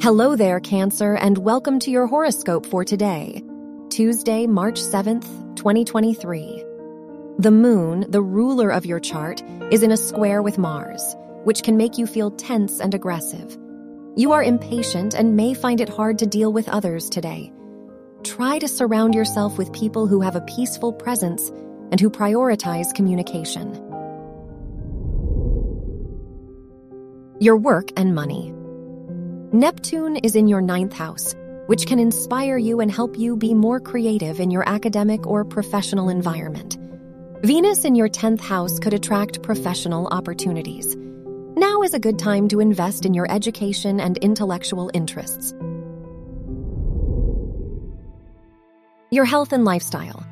Hello there, Cancer, and welcome to your horoscope for today, Tuesday, March 7th, 2023. The moon, the ruler of your chart, is in a square with Mars, which can make you feel tense and aggressive. You are impatient and may find it hard to deal with others today. Try to surround yourself with people who have a peaceful presence and who prioritize communication. Your work and money. Neptune is in your ninth house, which can inspire you and help you be more creative in your academic or professional environment. Venus in your 10th house could attract professional opportunities. Now is a good time to invest in your education and intellectual interests. Your health and lifestyle.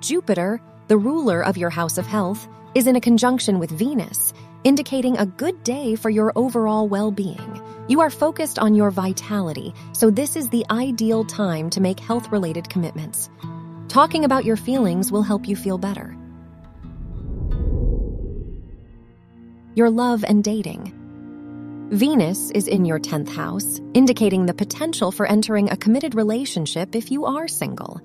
Jupiter, the ruler of your house of health, is in a conjunction with Venus, indicating a good day for your overall well being. You are focused on your vitality, so this is the ideal time to make health related commitments. Talking about your feelings will help you feel better. Your love and dating. Venus is in your 10th house, indicating the potential for entering a committed relationship if you are single.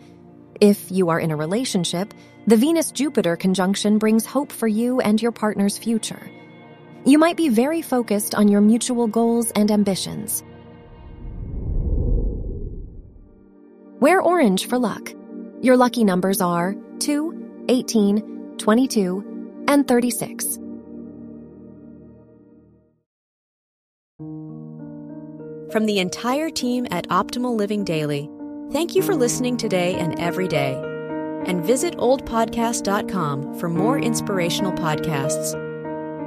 If you are in a relationship, the Venus Jupiter conjunction brings hope for you and your partner's future. You might be very focused on your mutual goals and ambitions. Wear orange for luck. Your lucky numbers are 2, 18, 22, and 36. From the entire team at Optimal Living Daily, thank you for listening today and every day. And visit oldpodcast.com for more inspirational podcasts.